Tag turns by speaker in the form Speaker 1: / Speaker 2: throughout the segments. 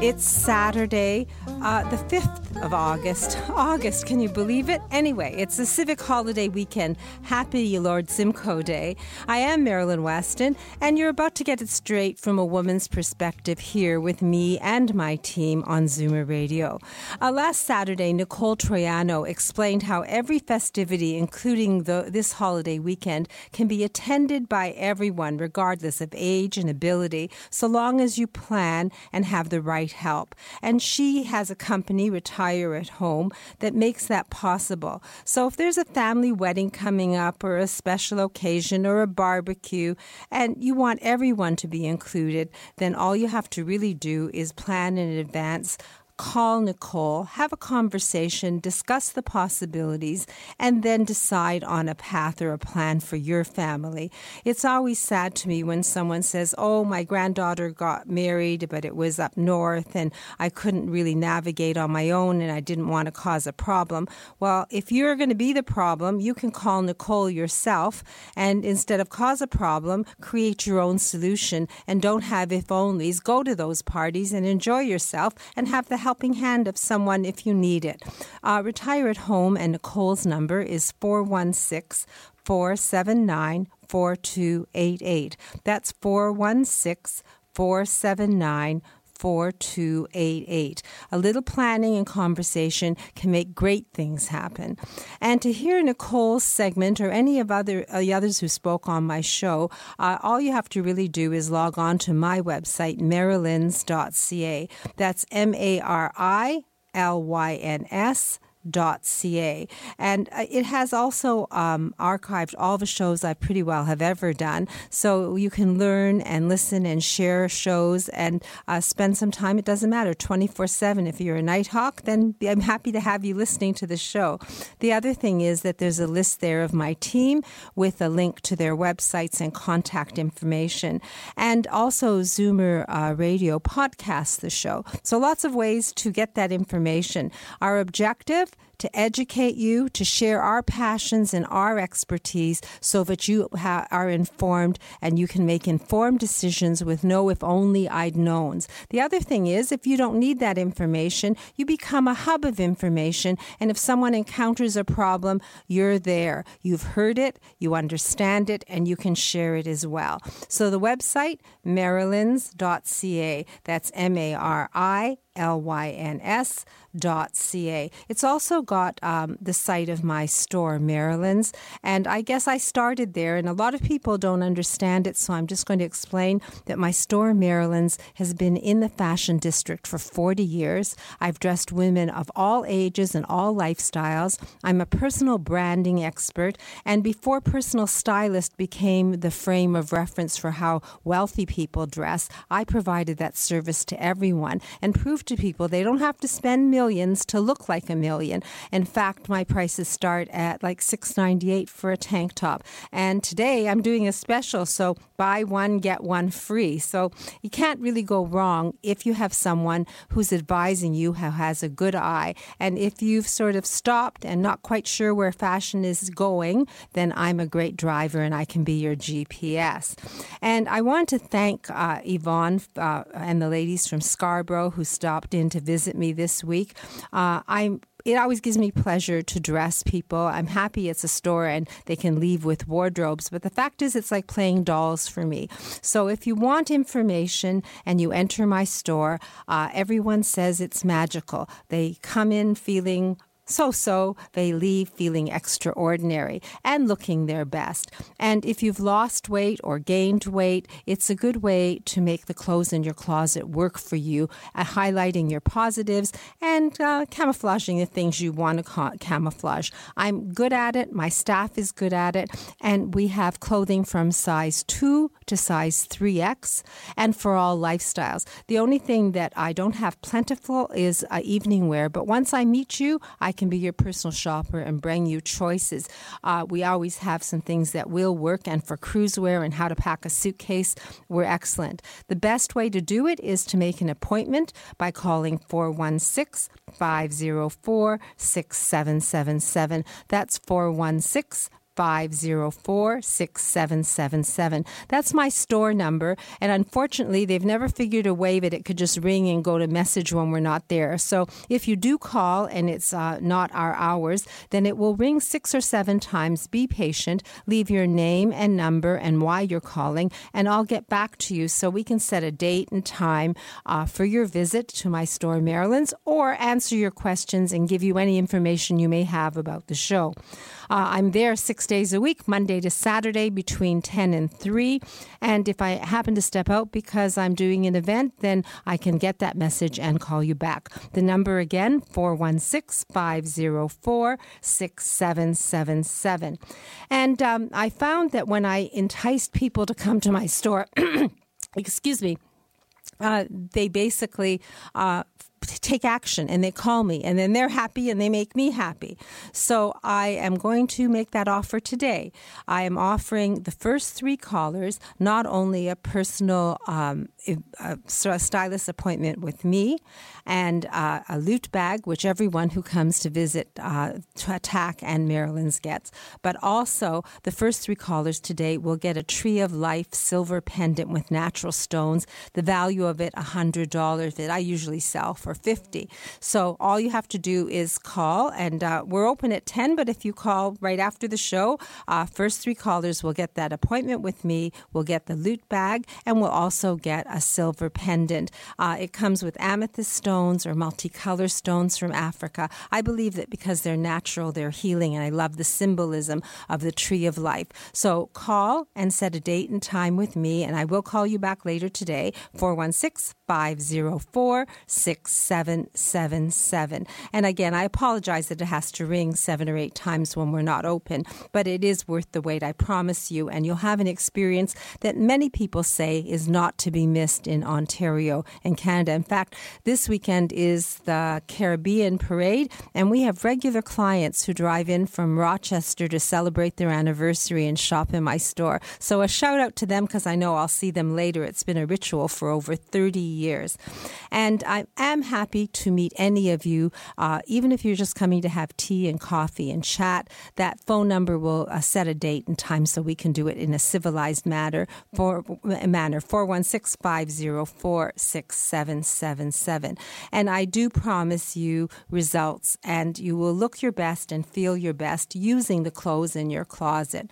Speaker 1: It's Saturday, uh, the 5th of August. August, can you believe it? Anyway, it's the civic holiday weekend. Happy Lord Simcoe Day. I am Marilyn Weston, and you're about to get it straight from a woman's perspective here with me and my team on Zoomer Radio. Uh, last Saturday, Nicole Troiano explained how every festivity, including the, this holiday weekend, can be attended by everyone, regardless of age and ability, so long as you plan and have the right help. And she has a company, Retire at home that makes that possible. So if there's a family wedding coming up or a special occasion or a barbecue and you want everyone to be included, then all you have to really do is plan in advance call Nicole, have a conversation, discuss the possibilities, and then decide on a path or a plan for your family. It's always sad to me when someone says, Oh, my granddaughter got married, but it was up north and I couldn't really navigate on my own and I didn't want to cause a problem. Well, if you're going to be the problem, you can call Nicole yourself and instead of cause a problem, create your own solution and don't have if onlys. Go to those parties and enjoy yourself and have the helping hand of someone if you need it. Uh, retire at home, and Nicole's number is 416 479 4288. That's 416 479 4288. A little planning and conversation can make great things happen. And to hear Nicole's segment or any of other uh, the others who spoke on my show, uh, all you have to really do is log on to my website, marilyns.ca. That's M A R I L Y N S ca and uh, it has also um, archived all the shows I pretty well have ever done. So you can learn and listen and share shows and uh, spend some time. It doesn't matter. 24-7 if you're a nighthawk then I'm happy to have you listening to the show. The other thing is that there's a list there of my team with a link to their websites and contact information. And also Zoomer uh, Radio podcasts the show. So lots of ways to get that information. Our objective to educate you, to share our passions and our expertise so that you ha- are informed and you can make informed decisions with no if only I'd knowns. The other thing is, if you don't need that information, you become a hub of information. And if someone encounters a problem, you're there. You've heard it, you understand it, and you can share it as well. So the website, marilyns.ca, That's M A R I L Y N S dot ca. It's also got um, the site of my store, Marilyns, and I guess I started there, and a lot of people don't understand it, so I'm just going to explain that my store, Marilyns, has been in the fashion district for 40 years. I've dressed women of all ages and all lifestyles. I'm a personal branding expert, and before personal stylist became the frame of reference for how wealthy people dress, I provided that service to everyone and proved to people they don't have to spend millions to look like a million. In fact, my prices start at like six ninety eight for a tank top. And today I'm doing a special, so buy one get one free. So you can't really go wrong if you have someone who's advising you who has a good eye. And if you've sort of stopped and not quite sure where fashion is going, then I'm a great driver and I can be your GPS. And I want to thank uh, Yvonne uh, and the ladies from Scarborough who stopped in to visit me this week. Uh, I'm it always gives me pleasure to dress people. I'm happy it's a store and they can leave with wardrobes, but the fact is, it's like playing dolls for me. So if you want information and you enter my store, uh, everyone says it's magical. They come in feeling so so, they leave feeling extraordinary and looking their best. And if you've lost weight or gained weight, it's a good way to make the clothes in your closet work for you, uh, highlighting your positives and uh, camouflaging the things you want to ca- camouflage. I'm good at it, my staff is good at it, and we have clothing from size 2 to size 3X and for all lifestyles. The only thing that I don't have plentiful is uh, evening wear, but once I meet you, I can be your personal shopper and bring you choices. Uh, we always have some things that will work, and for cruise wear and how to pack a suitcase, we're excellent. The best way to do it is to make an appointment by calling 416 504 6777. That's 416 504 6777. That's my store number. And unfortunately, they've never figured a way that it could just ring and go to message when we're not there. So if you do call and it's uh, not our hours, then it will ring six or seven times. Be patient, leave your name and number and why you're calling, and I'll get back to you so we can set a date and time uh, for your visit to my store, Marilyn's, or answer your questions and give you any information you may have about the show. Uh, I'm there six days a week, Monday to Saturday between 10 and 3. And if I happen to step out because I'm doing an event, then I can get that message and call you back. The number again, 416 504 6777. And um, I found that when I enticed people to come to my store, excuse me, uh, they basically uh, take action and they call me and then they're happy and they make me happy. So I am going to make that offer today. I am offering the first three callers not only a personal um, a stylist appointment with me and uh, a loot bag, which everyone who comes to visit uh, to Attack and Marilyn's gets, but also the first three callers today will get a Tree of Life silver pendant with natural stones. The value of it $100 that I usually sell for 50 So all you have to do is call, and uh, we're open at 10, but if you call right after the show, uh, first three callers will get that appointment with me, will get the loot bag, and will also get a silver pendant. Uh, it comes with amethyst stones or multicolor stones from Africa. I believe that because they're natural, they're healing, and I love the symbolism of the tree of life. So call and set a date and time with me, and I will call you back later today, 416 504 6777. And again, I apologize that it has to ring seven or eight times when we're not open, but it is worth the wait, I promise you. And you'll have an experience that many people say is not to be missed in Ontario and Canada. In fact, this weekend is the Caribbean Parade, and we have regular clients who drive in from Rochester to celebrate their anniversary and shop in my store. So a shout out to them because I know I'll see them later. It's been a ritual for over 30 years. And I am happy to meet any of you, uh, even if you're just coming to have tea and coffee and chat. That phone number will uh, set a date and time so we can do it in a civilized manner. For manner four one six five zero four six seven seven seven. And I do promise you results, and you will look your best and feel your best using the clothes in your closet.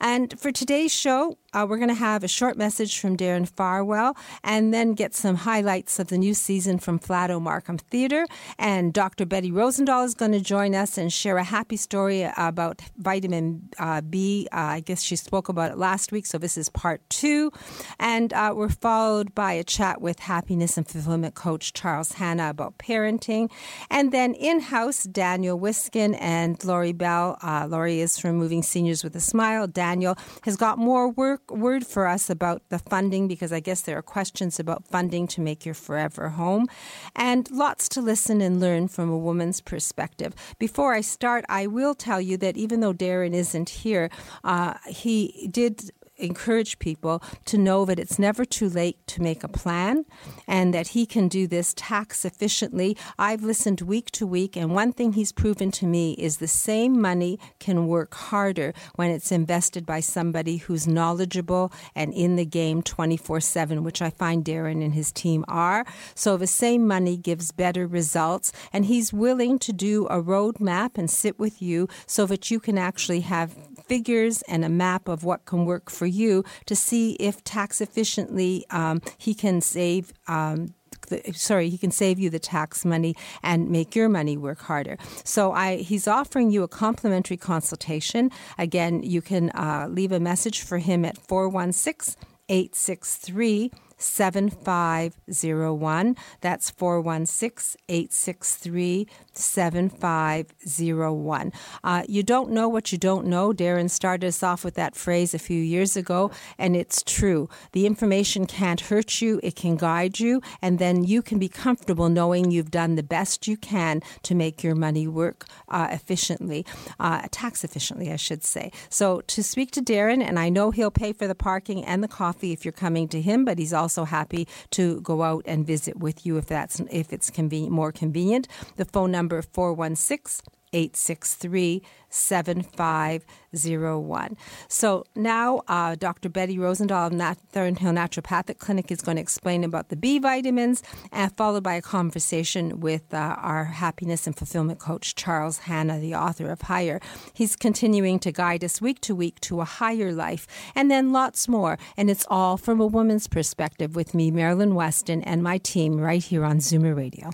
Speaker 1: And for today's show, uh, we're going to have a short message from Darren Farwell and then get some highlights of the new season from Flato Markham Theatre. And Dr. Betty Rosendahl is going to join us and share a happy story about vitamin uh, B. Uh, I guess she spoke about it last week, so this is part two. And uh, we're followed by a chat with happiness and fulfillment coach Charles Hanna about parenting. And then in house, Daniel Wiskin and Laurie Bell. Uh, Laurie is from Moving Seniors with a Smile. Daniel has got more work word for us about the funding because I guess there are questions about funding to make your forever home and lots to listen and learn from a woman's perspective. Before I start, I will tell you that even though Darren isn't here, uh, he did encourage people to know that it's never too late to make a plan and that he can do this tax efficiently. I've listened week to week, and one thing he's proven to me is the same money can work harder when it's invested by somebody who's knowledgeable and in the game 24 7, which I find Darren and his team are. So the same money gives better results, and he's willing to do a roadmap and sit with you so that you can actually have figures and a map of what can work for you to see if tax efficiently um, he can save um. The, sorry, he can save you the tax money and make your money work harder. So I, he's offering you a complimentary consultation. Again, you can uh, leave a message for him at 416 863 7501. That's 416 863 7501. Uh, you don't know what you don't know. Darren started us off with that phrase a few years ago, and it's true. The information can't hurt you, it can guide you, and then you can be comfortable knowing you've done the best you can to make your money work uh, efficiently, uh, tax efficiently, I should say. So to speak to Darren, and I know he'll pay for the parking and the coffee if you're coming to him, but he's also happy to go out and visit with you if that's if it's convenient, more convenient. The phone number 416 863 7501. So now uh, Dr. Betty Rosendahl of Nat- Thornhill Naturopathic Clinic is going to explain about the B vitamins, and followed by a conversation with uh, our happiness and fulfillment coach, Charles Hanna, the author of Higher. He's continuing to guide us week to week to a higher life, and then lots more. And it's all from a woman's perspective with me, Marilyn Weston, and my team right here on Zoomer Radio.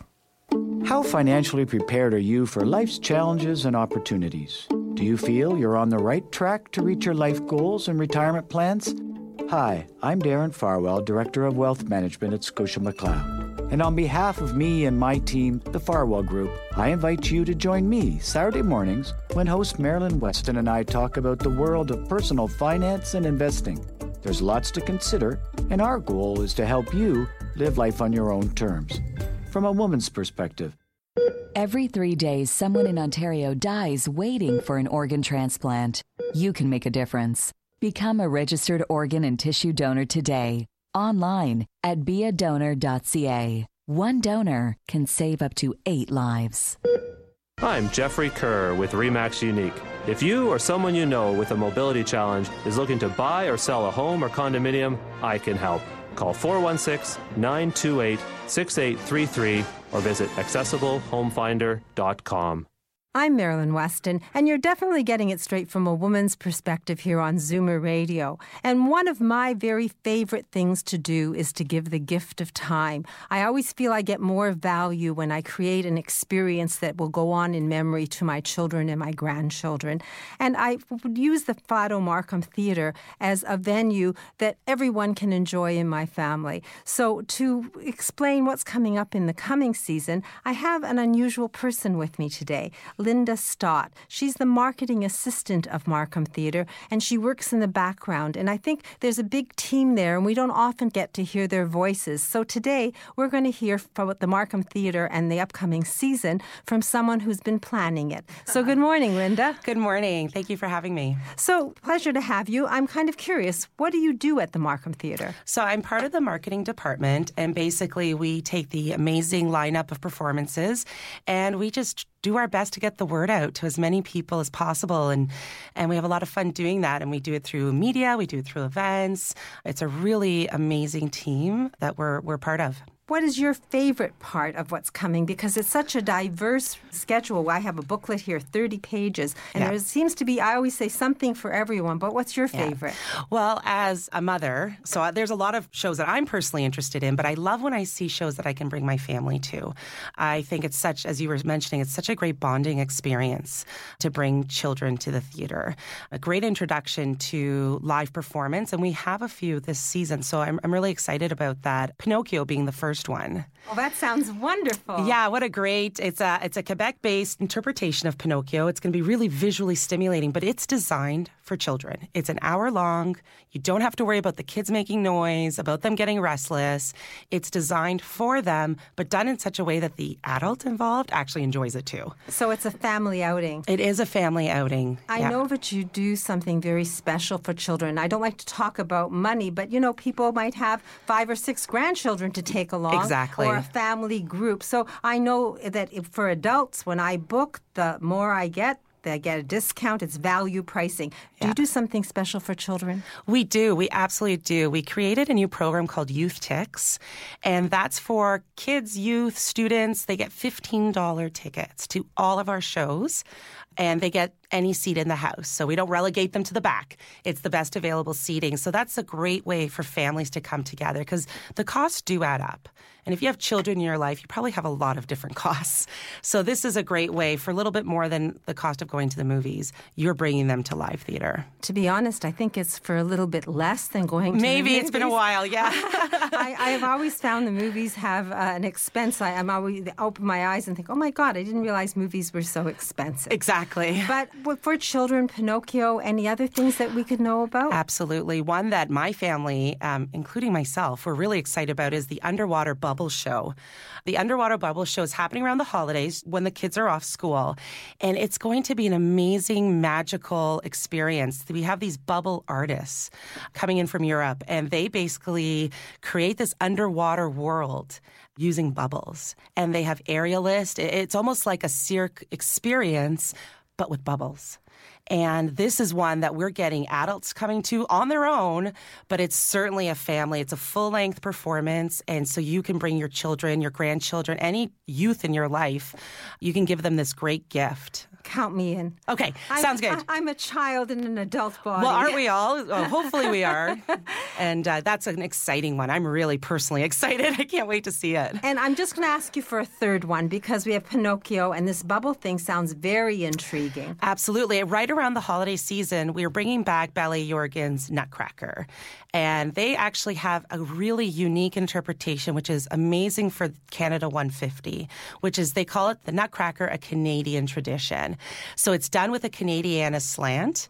Speaker 2: How financially prepared are you for life's challenges and opportunities? Do you feel you're on the right track to reach your life goals and retirement plans? Hi, I'm Darren Farwell, Director of Wealth Management at Scotia McLeod. And on behalf of me and my team, the Farwell Group, I invite you to join me Saturday mornings when host Marilyn Weston and I talk about the world of personal finance and investing. There's lots to consider, and our goal is to help you live life on your own terms from a woman's perspective.
Speaker 3: Every three days, someone in Ontario dies waiting for an organ transplant. You can make a difference. Become a registered organ and tissue donor today, online at beadonor.ca. One donor can save up to eight lives.
Speaker 4: I'm Jeffrey Kerr with REMAX Unique. If you or someone you know with a mobility challenge is looking to buy or sell a home or condominium, I can help. Call 416 928 6833 or visit accessiblehomefinder.com.
Speaker 1: I'm Marilyn Weston, and you're definitely getting it straight from a woman's perspective here on Zoomer Radio. And one of my very favorite things to do is to give the gift of time. I always feel I get more value when I create an experience that will go on in memory to my children and my grandchildren. And I would use the Flato Markham Theatre as a venue that everyone can enjoy in my family. So, to explain what's coming up in the coming season, I have an unusual person with me today. Linda Stott. She's the marketing assistant of Markham Theatre, and she works in the background. And I think there's a big team there, and we don't often get to hear their voices. So today, we're going to hear from the Markham Theatre and the upcoming season from someone who's been planning it. So good morning, Linda.
Speaker 5: Good morning. Thank you for having me.
Speaker 1: So, pleasure to have you. I'm kind of curious, what do you do at the Markham Theatre?
Speaker 5: So, I'm part of the marketing department, and basically, we take the amazing lineup of performances and we just do our best to get the word out to as many people as possible. And and we have a lot of fun doing that. And we do it through media we do it through events. It's a really amazing team that we're we're part of
Speaker 1: what is your favorite part of what's coming? Because it's such a diverse schedule. I have a booklet here, 30 pages, and yeah. there seems to be, I always say, something for everyone. But what's your favorite?
Speaker 5: Yeah. Well, as a mother, so there's a lot of shows that I'm personally interested in, but I love when I see shows that I can bring my family to. I think it's such, as you were mentioning, it's such a great bonding experience to bring children to the theater. A great introduction to live performance, and we have a few this season. So I'm, I'm really excited about that. Pinocchio being the first first one.
Speaker 1: Well, that sounds wonderful.
Speaker 5: Yeah, what a great! It's a it's a Quebec-based interpretation of Pinocchio. It's going to be really visually stimulating, but it's designed for children. It's an hour long. You don't have to worry about the kids making noise, about them getting restless. It's designed for them, but done in such a way that the adult involved actually enjoys it too.
Speaker 1: So it's a family outing.
Speaker 5: It is a family outing.
Speaker 1: I yeah. know that you do something very special for children. I don't like to talk about money, but you know, people might have five or six grandchildren to take along.
Speaker 5: Exactly.
Speaker 1: Or a family group. So I know that for adults, when I book, the more I get, they get a discount. It's value pricing. Do yeah. you do something special for children?
Speaker 5: We do. We absolutely do. We created a new program called Youth Tix, and that's for kids, youth, students. They get $15 tickets to all of our shows. and they get any seat in the house. So we don't relegate them to the back. It's the best available seating. So that's a great way for families to come together because the costs do add up. And if you have children in your life, you probably have a lot of different costs. So this is a great way for a little bit more than the cost of going to the movies. You're bringing them to live theater.
Speaker 1: To be honest, I think it's for a little bit less than going to
Speaker 5: Maybe it's been a while, yeah.
Speaker 1: I, I have always found the movies have uh, an expense. I, I'm always I open my eyes and think, oh my God, I didn't realize movies were so expensive.
Speaker 5: exactly.
Speaker 1: But for children, Pinocchio, any other things that we could know about?
Speaker 5: Absolutely. One that my family, um, including myself, were really excited about is the Underwater Bubble Show. The Underwater Bubble Show is happening around the holidays when the kids are off school. And it's going to be an amazing, magical experience. We have these bubble artists coming in from Europe, and they basically create this underwater world using bubbles. And they have aerialists. It's almost like a cirque experience, but with bubbles. And this is one that we're getting adults coming to on their own, but it's certainly a family. It's a full length performance. And so you can bring your children, your grandchildren, any youth in your life, you can give them this great gift.
Speaker 1: Count me in.
Speaker 5: Okay,
Speaker 1: I'm-
Speaker 5: sounds good.
Speaker 1: I, am a child in an adult body.
Speaker 5: well, aren't we all? Oh, hopefully we are. and uh, that's an exciting one. I'm really personally excited. I can't wait to see it.
Speaker 1: And I'm just going to ask you for a third one because we have Pinocchio, and this bubble thing sounds very intriguing.
Speaker 5: Absolutely. Right around the holiday season, we are bringing back Ballet Jorgen's Nutcracker. And they actually have a really unique interpretation, which is amazing for Canada 150, which is they call it the Nutcracker, a Canadian tradition. So it's done with a Canadiana slant,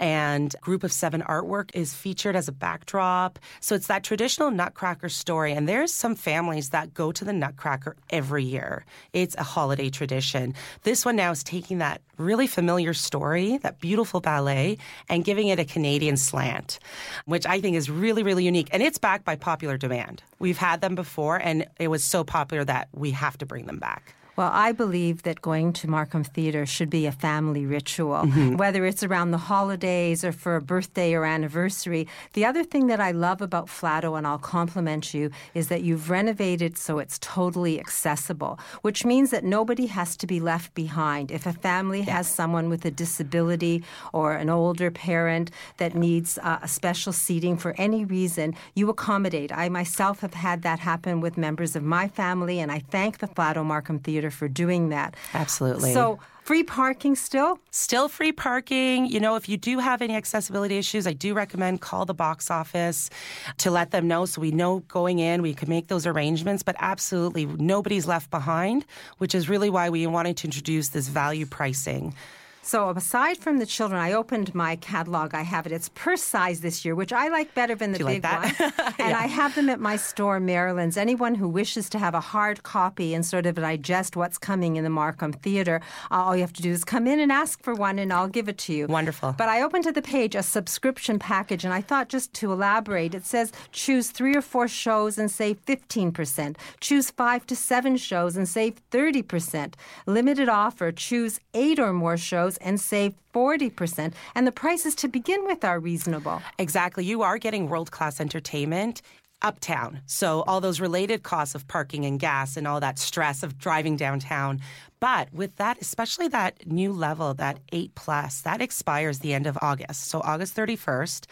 Speaker 5: and Group of Seven artwork is featured as a backdrop. So it's that traditional Nutcracker story. And there's some families that go to the Nutcracker every year. It's a holiday tradition. This one now is taking that really familiar story, that beautiful ballet, and giving it a Canadian slant, which I think is really, really unique. And it's backed by popular demand. We've had them before, and it was so popular that we have to bring them back.
Speaker 1: Well, I believe that going to Markham Theatre should be a family ritual,
Speaker 5: Mm-hmm.
Speaker 1: whether it's around the holidays or for a birthday or anniversary. The other thing that I love about Flato, and I'll compliment you, is that you've renovated so it's totally accessible, which means that nobody has to be left behind. If a family has someone with a disability or an older parent that needs uh, a special seating for any reason, you accommodate. I myself have had that happen with members of my family, and I thank the Flato Markham Theatre for doing that.
Speaker 5: Absolutely.
Speaker 1: So, free parking still?
Speaker 5: Still free parking. You know, if you do have any accessibility issues, I do recommend call the box office to let them know so we know going in, we can make those arrangements. But absolutely, nobody's left behind, which is really why we wanted to introduce this value pricing.
Speaker 1: So, aside from the children, I opened my catalog. I have it. It's purse size this year, which I like better than the big
Speaker 5: like
Speaker 1: one. And I have them at my store, Marilyn's. Anyone who wishes to have a hard copy and sort of digest what's coming in the Markham Theatre, uh, all you have to do is come in and ask for one, and I'll give it to you.
Speaker 5: Wonderful.
Speaker 1: But I opened to the page a subscription package, and I thought just to elaborate, it says choose three or four shows and save 15%. Choose five to seven shows and save 30%. Limited offer, choose eight or more shows and save 40%. And the prices to begin with are reasonable.
Speaker 5: Exactly. You are getting world class entertainment uptown. So, all those related costs of parking and gas and all that stress of driving downtown. But with that, especially that new level, that 8 plus, that expires the end of August. So, August 31st.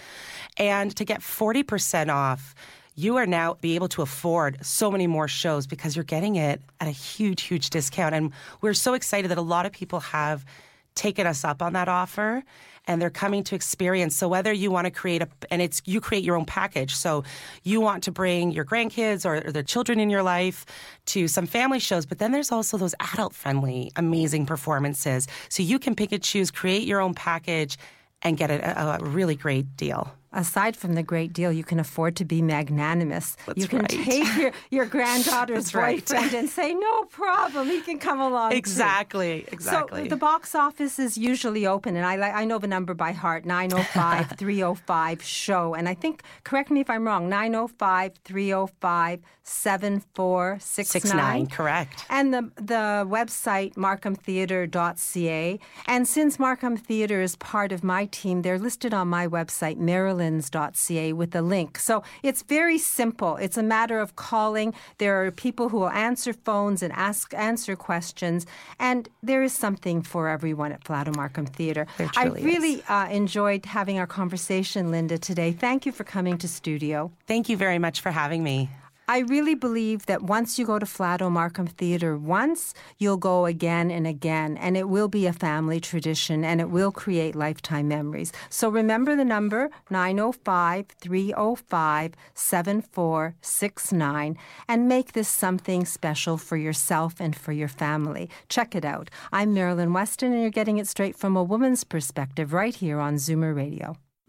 Speaker 5: And to get 40% off, you are now be able to afford so many more shows because you're getting it at a huge, huge discount. And we're so excited that a lot of people have taken us up on that offer and they're coming to experience. So whether you want to create a and it's you create your own package. So you want to bring your grandkids or, or the children in your life to some family shows but then there's also those adult friendly amazing performances. So you can pick and choose create your own package and get a, a really great deal
Speaker 1: Aside from the great deal, you can afford to be magnanimous. you can
Speaker 5: right.
Speaker 1: take your, your granddaughter's
Speaker 5: That's right.
Speaker 1: boyfriend and say, no problem, he can come along. too."
Speaker 5: exactly exactly
Speaker 1: So the box office is usually open, and I I know the number by heart 905 305 show. And I think, correct me if I'm wrong, 905 305 7469.
Speaker 5: correct
Speaker 1: And the, the website, markhamtheatre.ca. And since Markham Theatre is part of my team, they're listed on my website, marilyns.ca with a link. So it's very simple. It's a matter of calling. There are people who will answer phones and ask answer questions, and there is something for everyone at Flato Markham Theatre. I really uh, enjoyed having our conversation, Linda, today. Thank you for coming to studio.
Speaker 5: Thank you very much for having me.
Speaker 1: I really believe that once you go to Flato Markham Theatre once, you'll go again and again, and it will be a family tradition and it will create lifetime memories. So remember the number 905 305 7469 and make this something special for yourself and for your family. Check it out. I'm Marilyn Weston, and you're getting it straight from a woman's perspective right here on Zoomer Radio.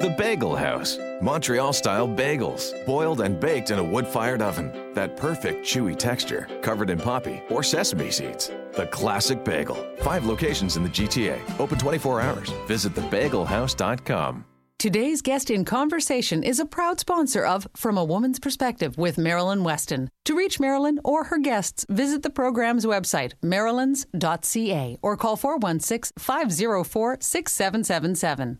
Speaker 6: The Bagel House. Montreal style bagels, boiled and baked in a wood fired oven. That perfect chewy texture, covered in poppy or sesame seeds. The classic bagel. Five locations in the GTA, open 24 hours. Visit thebagelhouse.com.
Speaker 7: Today's guest in conversation is a proud sponsor of From a Woman's Perspective with Marilyn Weston. To reach Marilyn or her guests, visit the program's website, marilyns.ca, or call 416 504 6777.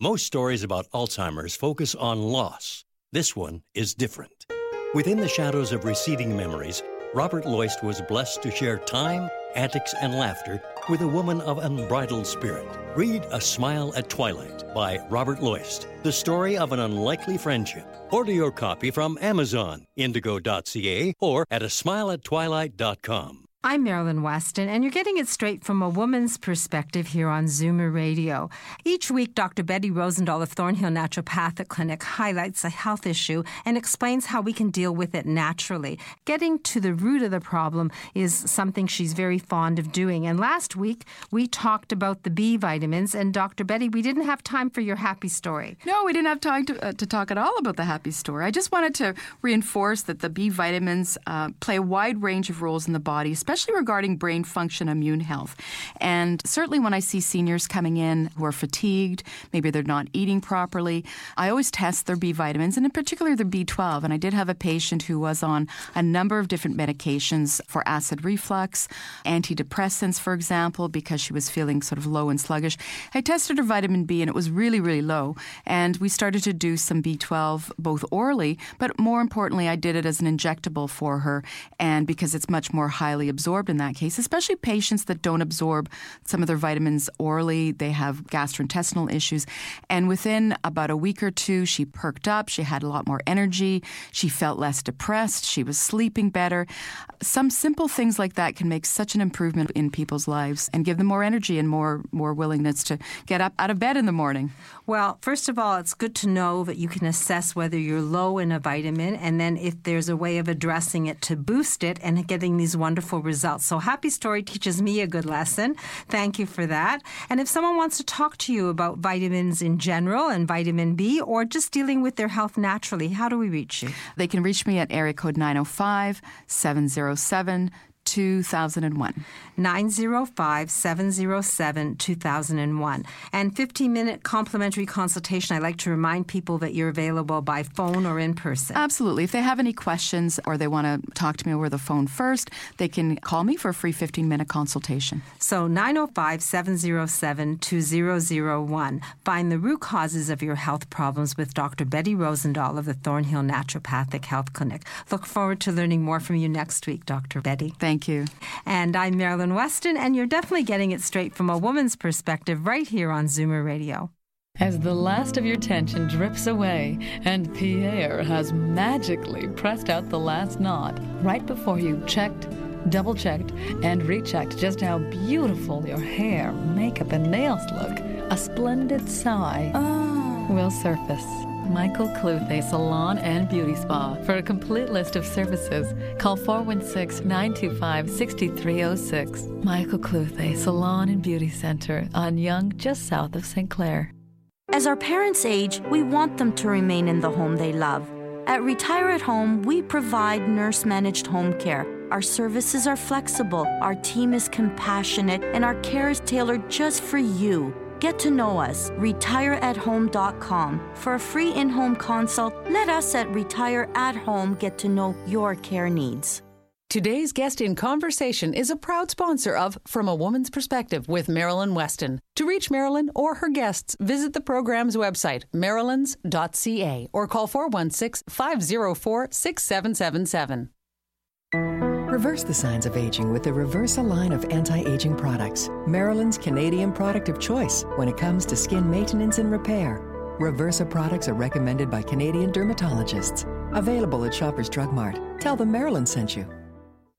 Speaker 8: Most stories about Alzheimer's focus on loss. This one is different. Within the shadows of receding memories, Robert Loist was blessed to share time, antics, and laughter with a woman of unbridled spirit. Read A Smile at Twilight by Robert Loist, the story of an unlikely friendship. Order your copy from Amazon, indigo.ca, or at a smileattwilight.com.
Speaker 1: I'm Marilyn Weston, and you're getting it straight from a woman's perspective here on Zoomer Radio. Each week, Dr. Betty Rosendahl of Thornhill Naturopathic Clinic highlights a health issue and explains how we can deal with it naturally. Getting to the root of the problem is something she's very fond of doing. And last week, we talked about the B vitamins, and Dr. Betty, we didn't have time for your happy story.
Speaker 9: No, we didn't have time to, uh, to talk at all about the happy story. I just wanted to reinforce that the B vitamins uh, play a wide range of roles in the body, especially especially regarding brain function, immune health. And certainly when I see seniors coming in who are fatigued, maybe they're not eating properly, I always test their B vitamins and in particular their B12. And I did have a patient who was on a number of different medications for acid reflux, antidepressants, for example, because she was feeling sort of low and sluggish. I tested her vitamin B and it was really, really low. And we started to do some B12 both orally, but more importantly, I did it as an injectable for her. And because it's much more highly absorbed in that case, especially patients that don't absorb some of their vitamins orally. They have gastrointestinal issues. And within about a week or two, she perked up. She had a lot more energy. She felt less depressed. She was sleeping better. Some simple things like that can make such an improvement in people's lives and give them more energy and more, more willingness to get up out of bed in the morning.
Speaker 1: Well, first of all, it's good to know that you can assess whether you're low in a vitamin and then if there's a way of addressing it to boost it and getting these wonderful results. So, Happy Story teaches me a good lesson. Thank you for that. And if someone wants to talk to you about vitamins in general and vitamin B or just dealing with their health naturally, how do we reach you?
Speaker 9: They can reach me at area code 905 707 2001.
Speaker 1: 905 707 2001. And 15 minute complimentary consultation. I like to remind people that you're available by phone or in person.
Speaker 9: Absolutely. If they have any questions or they want to talk to me over the phone first, they can call me for a free 15 minute consultation.
Speaker 1: So 905 707 2001. Find the root causes of your health problems with Dr. Betty Rosendahl of the Thornhill Naturopathic Health Clinic. Look forward to learning more from you next week, Dr. Betty.
Speaker 9: Thank you.
Speaker 1: And I'm Marilyn Weston, and you're definitely getting it straight from a woman's perspective right here on Zoomer Radio.
Speaker 7: As the last of your tension drips away and Pierre has magically pressed out the last knot right before you checked, double checked, and rechecked just how beautiful your hair, makeup, and nails look, a splendid sigh oh. will surface. Michael Cluthe Salon and Beauty Spa. For a complete list of services, call 416 925 6306. Michael Cluthe Salon and Beauty Center on Yonge, just south of St. Clair.
Speaker 10: As our parents age, we want them to remain in the home they love. At Retire at Home, we provide nurse managed home care. Our services are flexible, our team is compassionate, and our care is tailored just for you. Get to know us, retireathome.com. For a free in home consult, let us at Retire at Home get to know your care needs.
Speaker 11: Today's guest in conversation is a proud sponsor of From a Woman's Perspective with Marilyn Weston. To reach Marilyn or her guests, visit the program's website, marilyns.ca, or call 416 504 6777.
Speaker 12: Reverse the signs of aging with the Reversa line of anti aging products. Marilyn's Canadian product of choice when it comes to skin maintenance and repair. Reversa products are recommended by Canadian dermatologists. Available at Shoppers Drug Mart. Tell them Marilyn sent you.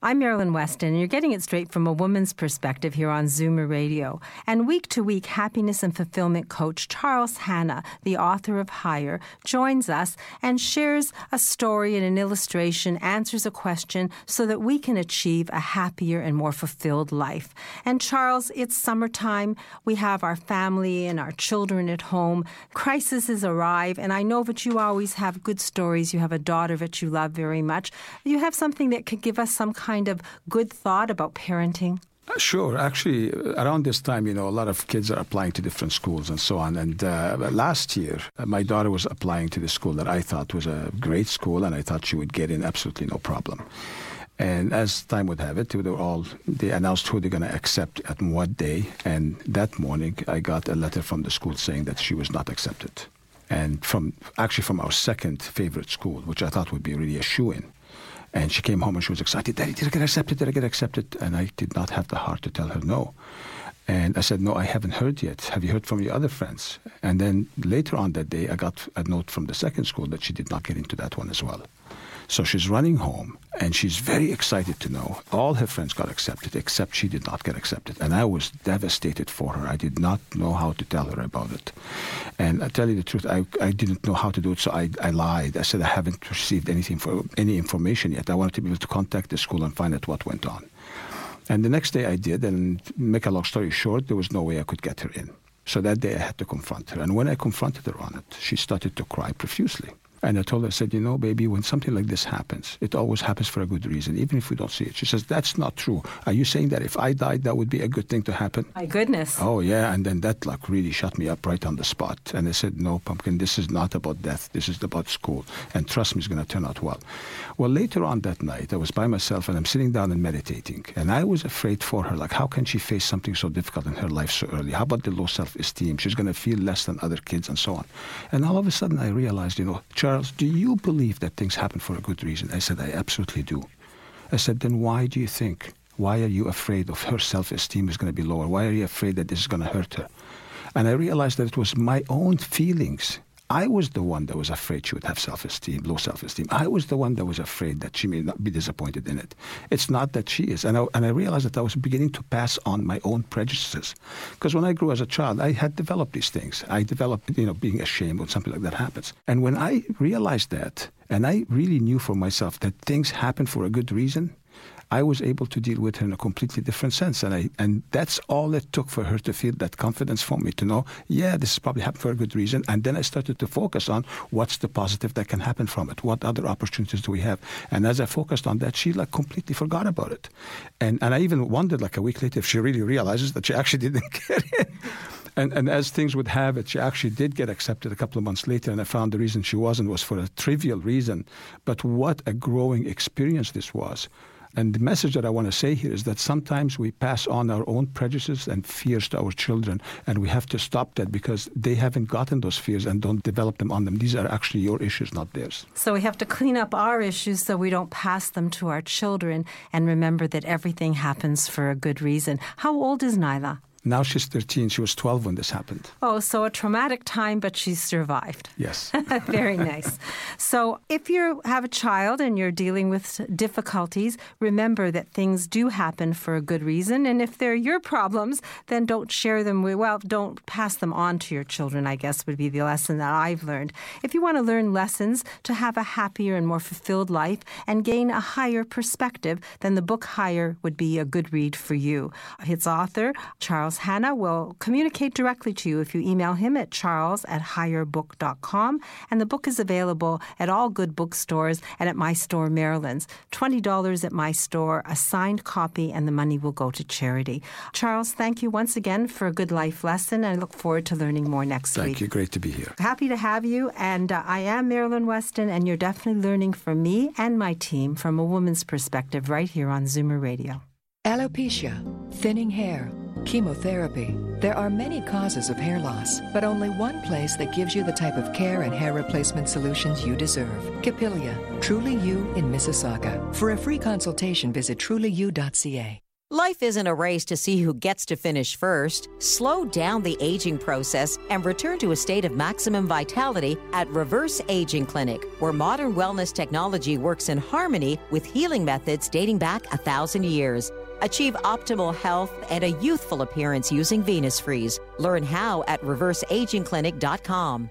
Speaker 1: I'm Marilyn Weston, and you're getting it straight from a woman's perspective here on Zoomer Radio. And week to week, happiness and fulfillment coach Charles Hanna, the author of Higher, joins us and shares a story and an illustration, answers a question so that we can achieve a happier and more fulfilled life. And Charles, it's summertime. We have our family and our children at home. Crises arrive, and I know that you always have good stories. You have a daughter that you love very much. You have something that could give us some of good thought about parenting?
Speaker 13: Uh, sure. Actually, uh, around this time, you know, a lot of kids are applying to different schools and so on. And uh, last year, uh, my daughter was applying to the school that I thought was a great school, and I thought she would get in absolutely no problem. And as time would have it, they were all they announced who they're going to accept at what day. And that morning, I got a letter from the school saying that she was not accepted, and from actually from our second favorite school, which I thought would be really a shoe in. And she came home and she was excited. Daddy, did I get accepted? Did I get accepted? And I did not have the heart to tell her no. And I said, No, I haven't heard yet. Have you heard from your other friends? And then later on that day, I got a note from the second school that she did not get into that one as well. So she's running home and she's very excited to know all her friends got accepted except she did not get accepted. And I was devastated for her. I did not know how to tell her about it. And I tell you the truth, I, I didn't know how to do it, so I, I lied. I said I haven't received anything for any information yet. I wanted to be able to contact the school and find out what went on. And the next day I did, and make a long story short, there was no way I could get her in. So that day I had to confront her. And when I confronted her on it, she started to cry profusely. And I told her, I said, you know, baby, when something like this happens, it always happens for a good reason, even if we don't see it. She says, that's not true. Are you saying that if I died, that would be a good thing to happen?
Speaker 1: My goodness.
Speaker 13: Oh, yeah. And then that like really shut me up right on the spot. And I said, no, Pumpkin, this is not about death. This is about school. And trust me, it's going to turn out well. Well, later on that night, I was by myself and I'm sitting down and meditating. And I was afraid for her. Like, how can she face something so difficult in her life so early? How about the low self esteem? She's going to feel less than other kids and so on. And all of a sudden, I realized, you know, Charles, do you believe that things happen for a good reason? I said, I absolutely do. I said, then why do you think? Why are you afraid of her self esteem is going to be lower? Why are you afraid that this is going to hurt her? And I realized that it was my own feelings. I was the one that was afraid she would have self esteem, low self esteem. I was the one that was afraid that she may not be disappointed in it. It's not that she is. And I, and I realized that I was beginning to pass on my own prejudices. Because when I grew as a child, I had developed these things. I developed, you know, being ashamed when something like that happens. And when I realized that, and I really knew for myself that things happen for a good reason, I was able to deal with her in a completely different sense. And, I, and that's all it took for her to feel that confidence from me to know, yeah, this is probably happened for a good reason. And then I started to focus on what's the positive that can happen from it? What other opportunities do we have? And as I focused on that, she like completely forgot about it. And, and I even wondered like a week later if she really realizes that she actually didn't get it. And, and, as things would have it, she actually did get accepted a couple of months later, and I found the reason she wasn't was for a trivial reason. But what a growing experience this was. And the message that I want to say here is that sometimes we pass on our own prejudices and fears to our children, and we have to stop that because they haven't gotten those fears and don't develop them on them. These are actually your issues, not theirs.
Speaker 1: So we have to clean up our issues so we don't pass them to our children and remember that everything happens for a good reason. How old is Nyla?
Speaker 13: Now she's 13. She was 12 when this happened.
Speaker 1: Oh, so a traumatic time, but she's survived.
Speaker 13: Yes.
Speaker 1: Very nice. So, if you have a child and you're dealing with difficulties, remember that things do happen for a good reason. And if they're your problems, then don't share them with, well, don't pass them on to your children, I guess would be the lesson that I've learned. If you want to learn lessons to have a happier and more fulfilled life and gain a higher perspective, then the book Higher would be a good read for you. Its author, Charles Hanna, will communicate directly to you if you email him at charles at higherbook.com. And the book is available at all good bookstores and at my store, Marilyn's. $20 at my store, a signed copy, and the money will go to charity. Charles, thank you once again for a good life lesson. and I look forward to learning more next
Speaker 13: Thank
Speaker 1: week.
Speaker 13: Thank you. Great to be here.
Speaker 1: Happy to have you. And uh, I am Marilyn Weston, and you're definitely learning from me and my team from a woman's perspective right here on Zoomer Radio.
Speaker 12: Alopecia, thinning hair, chemotherapy. There are many causes of hair loss, but only one place that gives you the type of care and hair replacement solutions you deserve. Capilia, Truly You in Mississauga. For a free consultation, visit trulyu.ca.
Speaker 14: Life isn't a race to see who gets to finish first. Slow down the aging process and return to a state of maximum vitality at Reverse Aging Clinic, where modern wellness technology works in harmony with healing methods dating back a thousand years. Achieve optimal health and a youthful appearance using Venus Freeze. Learn how at reverseagingclinic.com.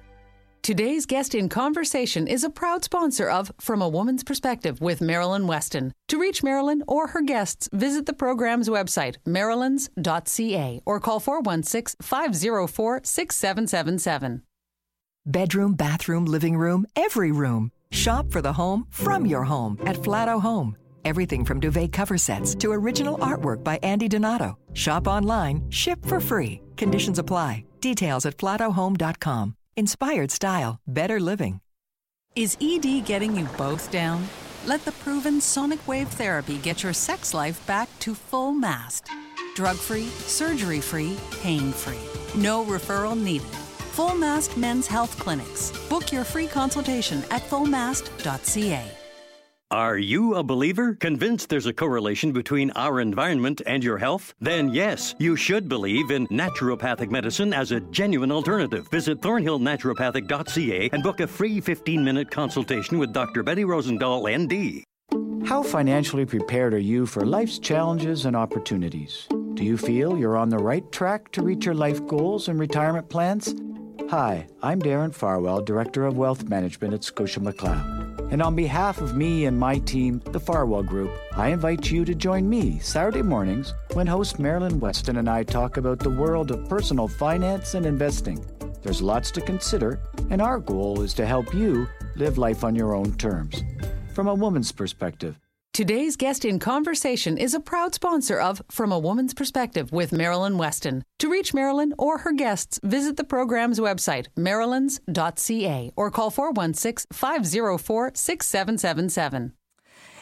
Speaker 11: Today's guest in conversation is a proud sponsor of From a Woman's Perspective with Marilyn Weston. To reach Marilyn or her guests, visit the program's website, marilyns.ca, or call 416 504 6777.
Speaker 12: Bedroom, bathroom, living room, every room. Shop for the home from your home at Flato Home. Everything from duvet cover sets to original artwork by Andy Donato. Shop online, ship for free. Conditions apply. Details at flatohome.com. Inspired style, better living.
Speaker 15: Is ED getting you both down? Let the proven sonic wave therapy get your sex life back to full mast. Drug free, surgery free, pain free. No referral needed. Full Mast Men's Health Clinics. Book your free consultation at fullmast.ca.
Speaker 8: Are you a believer? Convinced there's a correlation between our environment and your health? Then yes, you should believe in naturopathic medicine as a genuine alternative. Visit thornhillnaturopathic.ca and book a free 15 minute consultation with Dr. Betty Rosendahl, ND.
Speaker 2: How financially prepared are you for life's challenges and opportunities? Do you feel you're on the right track to reach your life goals and retirement plans? Hi, I'm Darren Farwell, Director of Wealth Management at Scotia McLeod. And on behalf of me and my team, the Farwell Group, I invite you to join me Saturday mornings when host Marilyn Weston and I talk about the world of personal finance and investing. There's lots to consider, and our goal is to help you live life on your own terms. From a woman's perspective,
Speaker 11: Today's guest in conversation is a proud sponsor of From a Woman's Perspective with Marilyn Weston. To reach Marilyn or her guests, visit the program's website, marilyns.ca, or call 416 504 6777.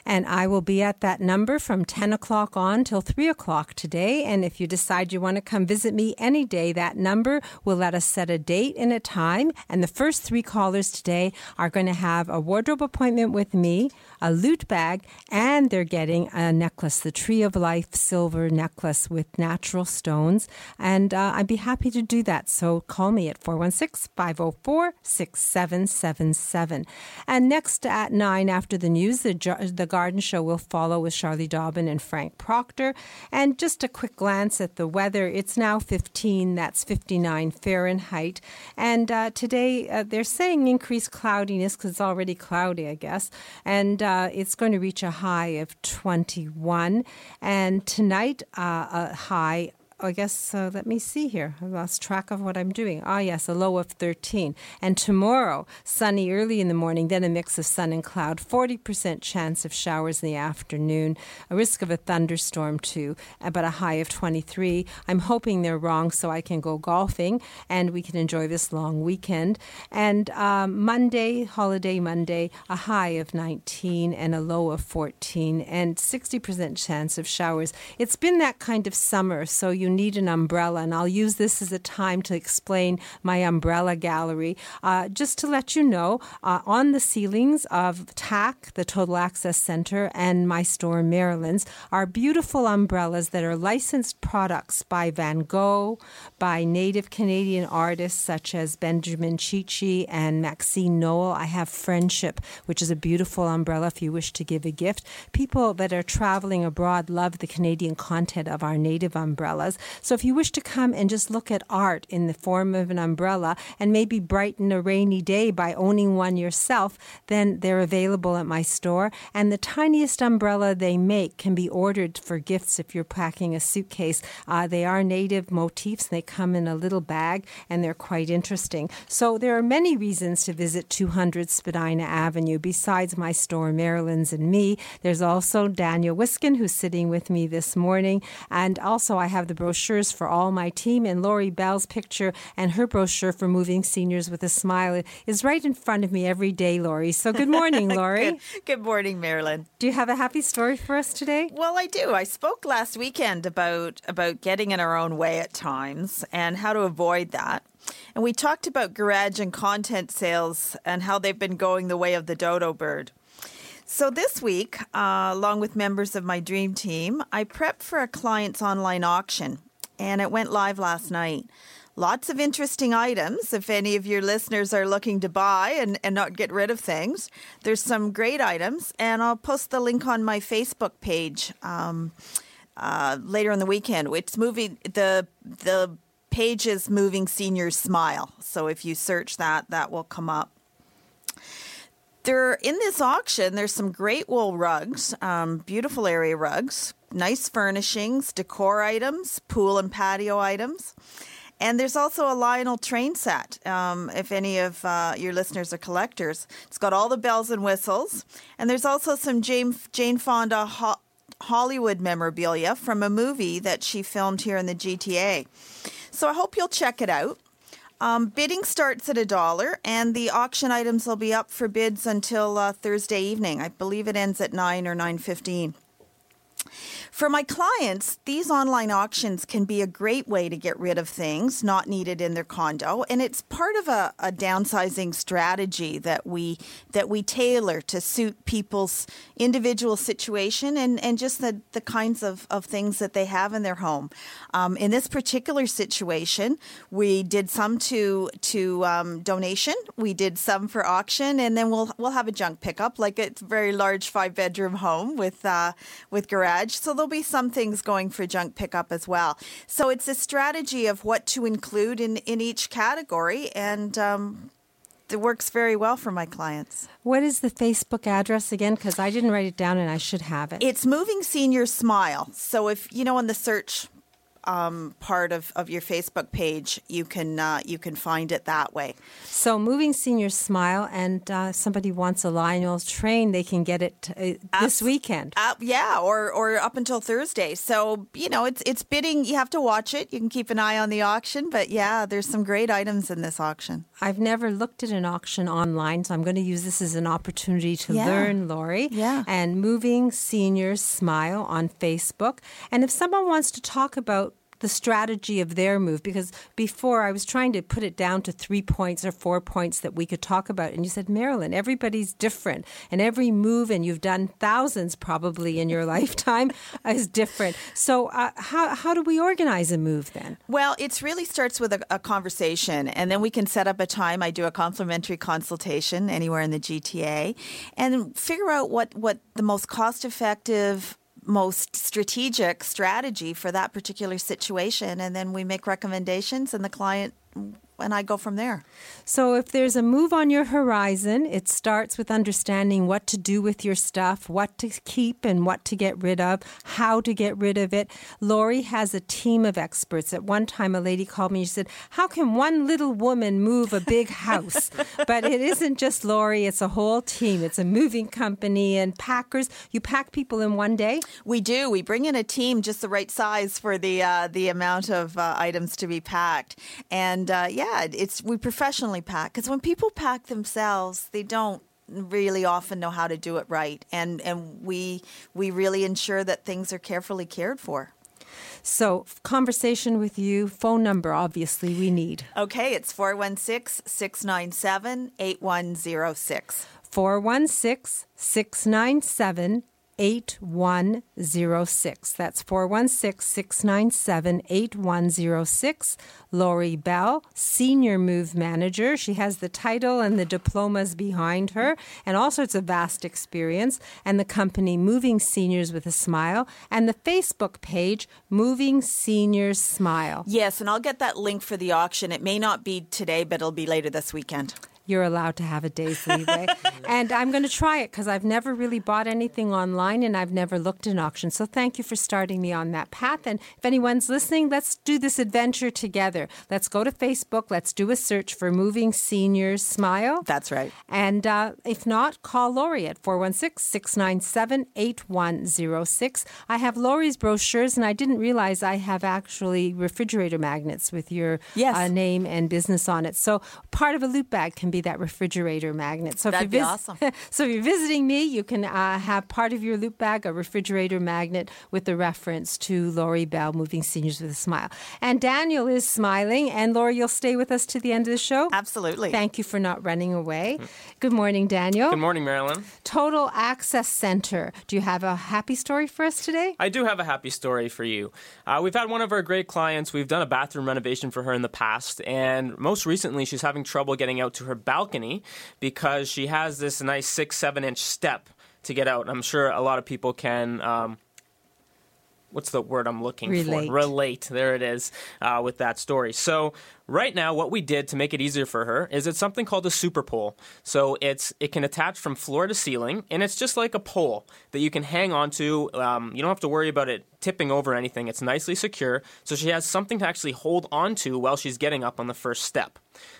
Speaker 1: And I will be at that number from 10 o'clock on till 3 o'clock today. And if you decide you want to come visit me any day, that number will let us set a date and a time. And the first three callers today are going to have a wardrobe appointment with me, a loot bag, and they're getting a necklace, the Tree of Life silver necklace with natural stones. And uh, I'd be happy to do that. So call me at 416 504 6777. And next at 9 after the news, the, the Garden Show will follow with Charlie Dobbin and Frank Proctor. And just a quick glance at the weather. It's now 15, that's 59 Fahrenheit. And uh, today uh, they're saying increased cloudiness because it's already cloudy, I guess. And uh, it's going to reach a high of 21. And tonight, uh, a high I guess, uh, let me see here. I lost track of what I'm doing. Ah, yes, a low of 13. And tomorrow, sunny early in the morning, then a mix of sun and cloud, 40% chance of showers in the afternoon, a risk of a thunderstorm too, but a high of 23. I'm hoping they're wrong so I can go golfing and we can enjoy this long weekend. And um, Monday, holiday Monday, a high of 19 and a low of 14 and 60% chance of showers. It's been that kind of summer, so you you need an umbrella, and I'll use this as a time to explain my umbrella gallery. Uh, just to let you know, uh, on the ceilings of TAC, the Total Access Center, and my store in Marilyn's are beautiful umbrellas that are licensed products by Van Gogh, by native Canadian artists such as Benjamin Chee Chee and Maxine Noel. I have Friendship, which is a beautiful umbrella if you wish to give a gift. People that are traveling abroad love the Canadian content of our native umbrellas. So if you wish to come and just look at art in the form of an umbrella and maybe brighten a rainy day by owning one yourself, then they're available at my store. And the tiniest umbrella they make can be ordered for gifts if you're packing a suitcase. Uh, they are native motifs. They come in a little bag and they're quite interesting. So there are many reasons to visit 200 Spadina Avenue besides my store, Marilyn's and me. There's also Daniel Wiskin, who's sitting with me this morning. And also, I have the brochures for all my team. And Lori Bell's picture and her brochure for moving seniors with a smile is right in front of me every day, Lori. So good morning, Lori.
Speaker 16: good, good morning, Marilyn.
Speaker 1: Do you have a happy story for us today?
Speaker 16: Well, I do. I spoke last weekend about about getting in our own way at times and how to avoid that. And we talked about garage and content sales and how they've been going the way of the dodo bird. So this week, uh, along with members of my dream team, I prepped for a client's online auction, and it went live last night. Lots of interesting items if any of your listeners are looking to buy and, and not get rid of things. There's some great items, and I'll post the link on my Facebook page um, uh, later in the weekend. It's moving the the page is moving seniors smile. So if you search that, that will come up. There in this auction, there's some great wool rugs, um, beautiful area rugs, nice furnishings, decor items, pool and patio items. And there's also a Lionel train set. Um, if any of uh, your listeners are collectors, it's got all the bells and whistles. And there's also some Jane, Jane Fonda ho- Hollywood memorabilia from a movie that she filmed here in the GTA. So I hope you'll check it out. Um, bidding starts at a dollar, and the auction items will be up for bids until uh, Thursday evening. I believe it ends at nine or nine fifteen. For my clients, these online auctions can be a great way to get rid of things not needed in their condo, and it's part of a, a downsizing strategy that we that we tailor to suit people's individual situation and, and just the, the kinds of, of things that they have in their home. Um, in this particular situation, we did some to to um, donation, we did some for auction, and then we'll we'll have a junk pickup, like a very large five bedroom home with uh, with garage. So there'll be some things going for junk pickup as well. So it's a strategy of what to include in, in each category, and um, it works very well for my clients.
Speaker 1: What is the Facebook address again? Because I didn't write it down and I should have it.
Speaker 16: It's Moving Senior Smile. So if you know on the search um, part of, of your Facebook page, you can uh, you can find it that way.
Speaker 1: So, moving senior smile, and uh, somebody wants a Lionel train, they can get it uh, this weekend.
Speaker 16: Uh, yeah, or or up until Thursday. So you know, it's it's bidding. You have to watch it. You can keep an eye on the auction, but yeah, there's some great items in this auction.
Speaker 1: I've never looked at an auction online, so I'm going to use this as an opportunity to
Speaker 16: Yeah.
Speaker 1: learn, Lori.
Speaker 16: Yeah.
Speaker 1: And moving seniors smile on Facebook, and if someone wants to talk about the strategy of their move because before I was trying to put it down to three points or four points that we could talk about. And you said, Marilyn, everybody's different. And every move, and you've done thousands probably in your lifetime, is different. So, uh, how, how do we organize a move then?
Speaker 16: Well, it really starts with a, a conversation, and then we can set up a time. I do a complimentary consultation anywhere in the GTA, and figure out what what the most cost effective. Most strategic strategy for that particular situation, and then we make recommendations, and the client and I go from there.
Speaker 1: So, if there's a move on your horizon, it starts with understanding what to do with your stuff, what to keep and what to get rid of, how to get rid of it. Lori has a team of experts. At one time, a lady called me and she said, How can one little woman move a big house? but it isn't just Lori, it's a whole team. It's a moving company and packers. You pack people in one day?
Speaker 16: We do. We bring in a team just the right size for the uh, the amount of uh, items to be packed, and uh, yeah, it's we professionally pack because when people pack themselves, they don't really often know how to do it right, and and we we really ensure that things are carefully cared for.
Speaker 1: So, conversation with you, phone number, obviously, we need.
Speaker 16: Okay, it's 416 697 8106.
Speaker 1: 416 697 8106. That's 416 697 8106. Lori Bell, Senior Move Manager. She has the title and the diplomas behind her and all sorts of vast experience. And the company Moving Seniors with a Smile and the Facebook page Moving Seniors Smile.
Speaker 16: Yes, and I'll get that link for the auction. It may not be today, but it'll be later this weekend
Speaker 1: you're allowed to have a day's leeway. and I'm going to try it because I've never really bought anything online and I've never looked in auction. So thank you for starting me on that path. And if anyone's listening, let's do this adventure together. Let's go to Facebook. Let's do a search for Moving Seniors Smile.
Speaker 16: That's right.
Speaker 1: And uh, if not, call Lori at 416 697 8106. I have Lori's brochures and I didn't realize I have actually refrigerator magnets with your
Speaker 16: yes.
Speaker 1: uh, name and business on it. So part of a loop bag can be that refrigerator magnet.
Speaker 16: So That'd
Speaker 1: if you're
Speaker 16: vis- awesome.
Speaker 1: so if you're visiting me, you can uh, have part of your loop bag a refrigerator magnet with the reference to Lori Bell, Moving Seniors with a Smile. And Daniel is smiling. And Lori, you'll stay with us to the end of the show?
Speaker 16: Absolutely.
Speaker 1: Thank you for not running away. Good morning, Daniel.
Speaker 17: Good morning, Marilyn.
Speaker 1: Total Access Center. Do you have a happy story for us today?
Speaker 17: I do have a happy story for you. Uh, we've had one of our great clients. We've done a bathroom renovation for her in the past, and most recently, she's having trouble getting out to her balcony because she has this nice six, seven inch step to get out. I'm sure a lot of people can. Um, what's the word I'm looking
Speaker 1: Relate.
Speaker 17: for? Relate. There it is uh, with that story. So right now, what we did to make it easier for her is it's something called a super pole. So it's it can attach from floor to ceiling, and it's just like a pole that you can hang onto. Um, you don't have to worry about it tipping over anything. It's nicely secure, so she has something to actually hold onto while she's getting up on the first step.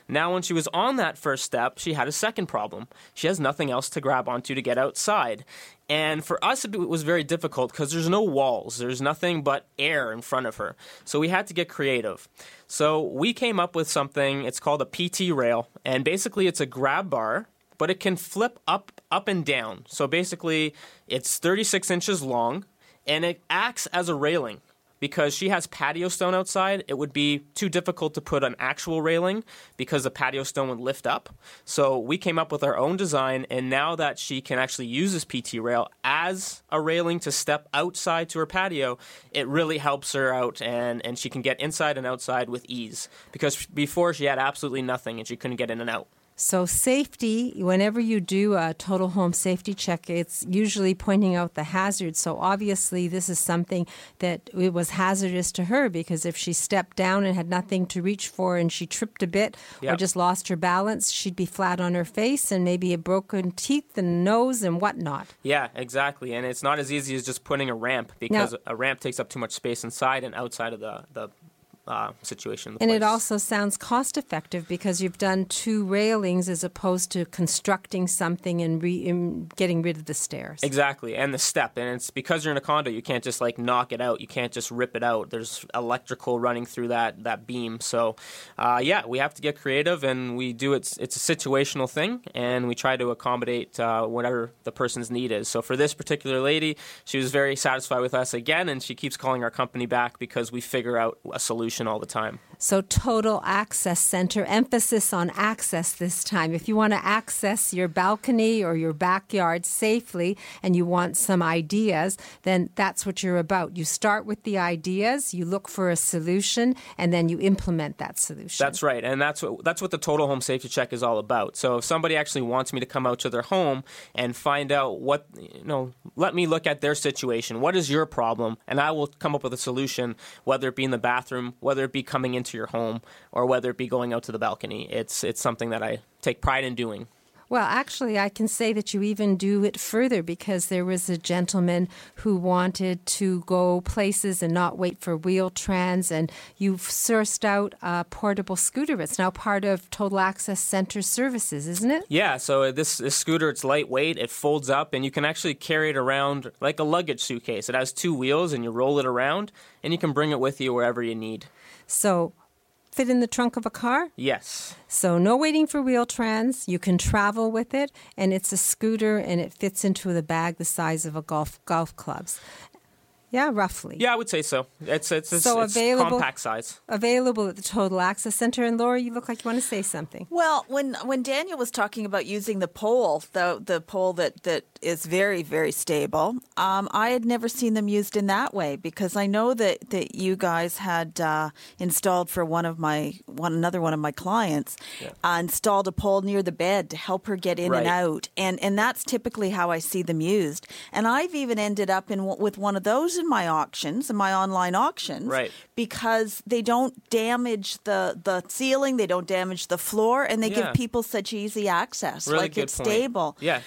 Speaker 17: Now, when she was on that first step, she had a second problem. She has nothing else to grab onto to get outside. And for us, it was very difficult because there's no walls, there's nothing but air in front of her. So we had to get creative. So we came up with something, it's called a PT rail. And basically, it's a grab bar, but it can flip up, up and down. So basically, it's 36 inches long and it acts as a railing because she has patio stone outside, it would be too difficult to put an actual railing because the patio stone would lift up. So we came up with our own design, and now that she can actually use this PT rail as a railing to step outside to her patio, it really helps her out and, and she can get inside and outside with ease. Because before she had absolutely nothing and she couldn't get in and out.
Speaker 1: So, safety, whenever you do a total home safety check, it's usually pointing out the hazards. So, obviously, this is something that it was hazardous to her because if she stepped down and had nothing to reach for and she tripped a bit
Speaker 17: Yep.
Speaker 1: or just lost her balance, she'd be flat on her face and maybe a broken teeth and nose and whatnot.
Speaker 17: Yeah, exactly. And it's not as easy as just putting a ramp because a ramp takes up too much space inside and outside of the, the uh, situation.
Speaker 1: And it also sounds cost effective because you've done two railings as opposed to constructing something and re- getting rid of the stairs.
Speaker 17: Exactly, and the step, and it's because you're in a condo, you can't just like knock it out. You can't just rip it out. There's electrical running through that that beam. So, uh, yeah, we have to get creative, and we do it. It's a situational thing, and we try to accommodate uh, whatever the person's need is. So, for this particular lady, she was very satisfied with us again, and she keeps calling our company back because we figure out a solution all the time.
Speaker 1: So, Total Access Center, emphasis on access this time. If you want to access your balcony or your backyard safely and you want some ideas, then that's what you're about. You start with the ideas, you look for a solution, and then you implement that solution.
Speaker 17: That's right, and that's what that's what the total home safety check is all about. So if somebody actually wants me to come out to their home and find out what you know, let me look at their situation. What is your problem, and I will come up with a solution, whether it be in the bathroom, whether it be coming into your home, or whether it be going out to the balcony. It's it's something that I take pride in doing.
Speaker 1: Well, actually, I can say that you even do it further because there was a gentleman who wanted to go places and not wait for wheel trans, and you've sourced out a portable scooter. It's now part of Total Access Center services, isn't it?
Speaker 17: Yeah, so this, this scooter, it's lightweight, it folds up, and you can actually carry it around like a luggage suitcase. It has two wheels, and you roll it around, and you can bring it with you wherever you need.
Speaker 1: So, fit in the trunk of a car?
Speaker 17: Yes.
Speaker 1: So, no waiting for wheel trans. You can travel with it, and it's a scooter and it fits into the bag the size of a golf golf club's. Yeah, roughly.
Speaker 17: Yeah, I would say so. It's it's, it's,
Speaker 1: So
Speaker 17: it's
Speaker 1: available-
Speaker 17: compact size.
Speaker 1: Available at the Total Access Center. And Laura, you look like you want to say something.
Speaker 16: Well, when when Daniel was talking about using the pole, the the pole that, that is very very stable, um, I had never seen them used in that way because I know that, that you guys had uh, installed for one of my one another one of my clients uh, installed a pole near the bed to help her get in
Speaker 18: Right.
Speaker 16: and out, and and that's typically how I see them used. And I've even ended up in with one of those in my auctions, and my online auctions,
Speaker 17: Right.
Speaker 16: because they don't damage the the ceiling, they don't damage the floor, and they
Speaker 17: Yeah.
Speaker 16: give people such easy access.
Speaker 17: Really
Speaker 16: like it's
Speaker 17: point.
Speaker 16: stable.
Speaker 17: Yeah.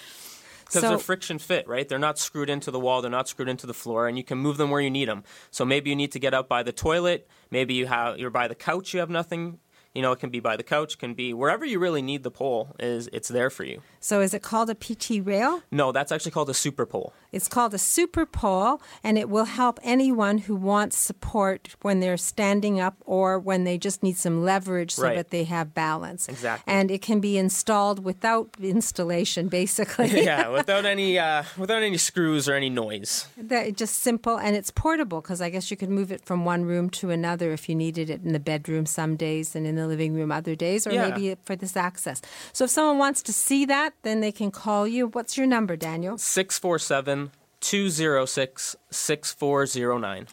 Speaker 17: Because
Speaker 16: So-
Speaker 17: they're friction fit, right? They're not screwed into the wall. They're not screwed into the floor, and you can move them where you need them. So maybe you need to get up by the toilet. Maybe you have you're by the couch. You have nothing. You know, it can be by the couch. Can be wherever you really need the pole. Is it's there for you.
Speaker 1: So is it called a PT rail?
Speaker 17: No, that's actually called a super pole.
Speaker 1: It's called a super pole, and it will help anyone who wants support when they're standing up or when they just need some leverage so
Speaker 17: Right.
Speaker 1: that they have balance.
Speaker 17: Exactly.
Speaker 1: And it can be installed without installation, basically.
Speaker 17: yeah, without any uh, without any screws or any noise.
Speaker 1: That just simple and it's portable because I guess you could move it from one room to another if you needed it in the bedroom some days and in the living room other days, or
Speaker 17: Yeah.
Speaker 1: maybe for this access. So if someone wants to see that, then they can call you. What's your number, Daniel?
Speaker 17: 647 206 6409.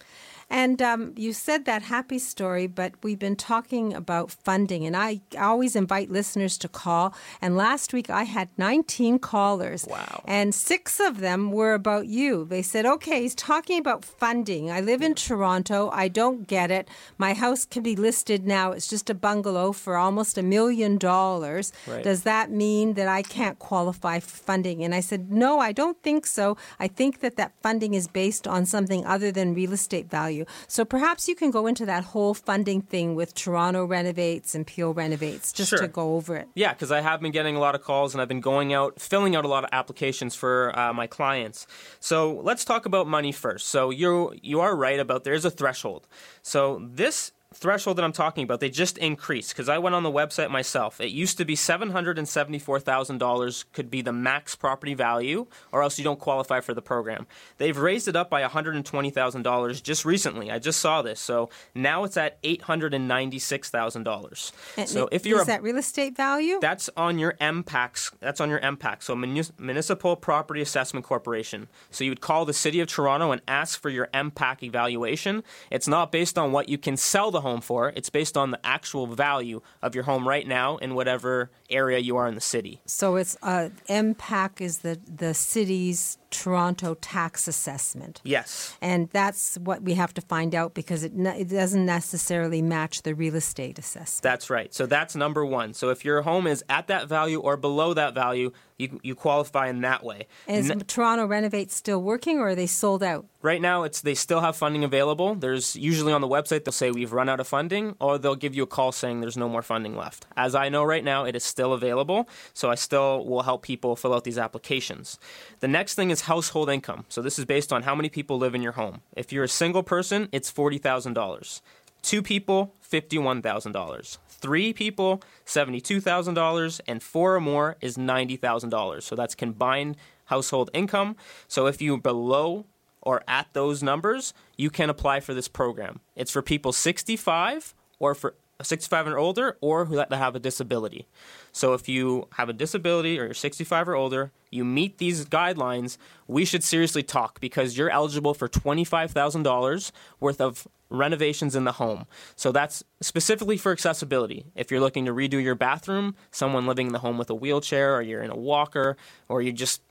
Speaker 1: And um, you said that happy story, but we've been talking about funding, and I always invite listeners to call. And last week I had 19 callers. Wow. And six of them were about you. They said, okay, he's talking about funding. I live in Toronto. I don't get it. My house can be listed now. It's just a bungalow for almost a million dollars.
Speaker 19: Right.
Speaker 1: Does that mean that I can't qualify for funding? And I said, no, I don't think so. I think that that funding is based on something other than real estate value. So perhaps you can go into that whole funding thing with Toronto Renovates and Peel Renovates just
Speaker 17: Sure.
Speaker 1: to go over it.
Speaker 17: Yeah, because I have been getting a lot of calls and I've been going out, filling out a lot of applications for uh, my clients. So let's talk about money first. So you you are right about there is a threshold. So this threshold that I'm talking about, they just increased because I went on the website myself. It used to be seven hundred and seventy-four thousand dollars could be the max property value, or else you don't qualify for the program. They've raised it up by one hundred and twenty thousand dollars just recently. I just saw this, so now it's at eight hundred and ninety-six thousand dollars. So if you're
Speaker 1: is
Speaker 17: a
Speaker 1: that real estate value?
Speaker 17: that's on your MPACs. That's on your MPAC. So Municipal Property Assessment Corporation. So you would call the City of Toronto and ask for your MPAC evaluation. It's not based on what you can sell the home for. It's based on the actual value of your home right now in whatever area you are in the city.
Speaker 1: So it's uh, MPAC is the the city's Toronto tax assessment.
Speaker 17: Yes.
Speaker 1: And that's what we have to find out because it, ne- it doesn't necessarily match the real estate assessment.
Speaker 17: That's right. So that's number one. So if your home is at that value or below that value, you, you qualify in that way.
Speaker 1: Is
Speaker 17: N-
Speaker 1: Toronto Renovate still working or are they sold out?
Speaker 17: Right now, it's they still have funding available. There's usually on the website they'll say we've run out of funding, or they'll give you a call saying there's no more funding left. As I know right now, it is still available, so I still will help people fill out these applications. The next thing is household income. So this is based on how many people live in your home. If you're a single person, it's forty thousand dollars. Two people, fifty-one thousand dollars. Three people, seventy-two thousand dollars, and four or more is ninety thousand dollars. So that's combined household income. So if you're below or at those numbers, you can apply for this program. It's for people 65 or for 65 and older or who have a disability. So if you have a disability or you're 65 or older, you meet these guidelines, we should seriously talk because you're eligible for $25,000 worth of renovations in the home. So that's specifically for accessibility. If you're looking to redo your bathroom, someone living in the home with a wheelchair or you're in a walker or you just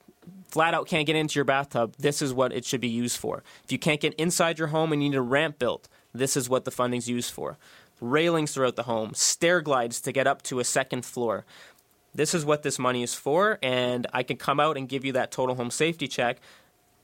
Speaker 17: flat out can't get into your bathtub, this is what it should be used for. If you can't get inside your home and you need a ramp built, this is what the funding's used for. Railings throughout the home, stair glides to get up to a second floor. This is what this money is for, and I can come out and give you that total home safety check,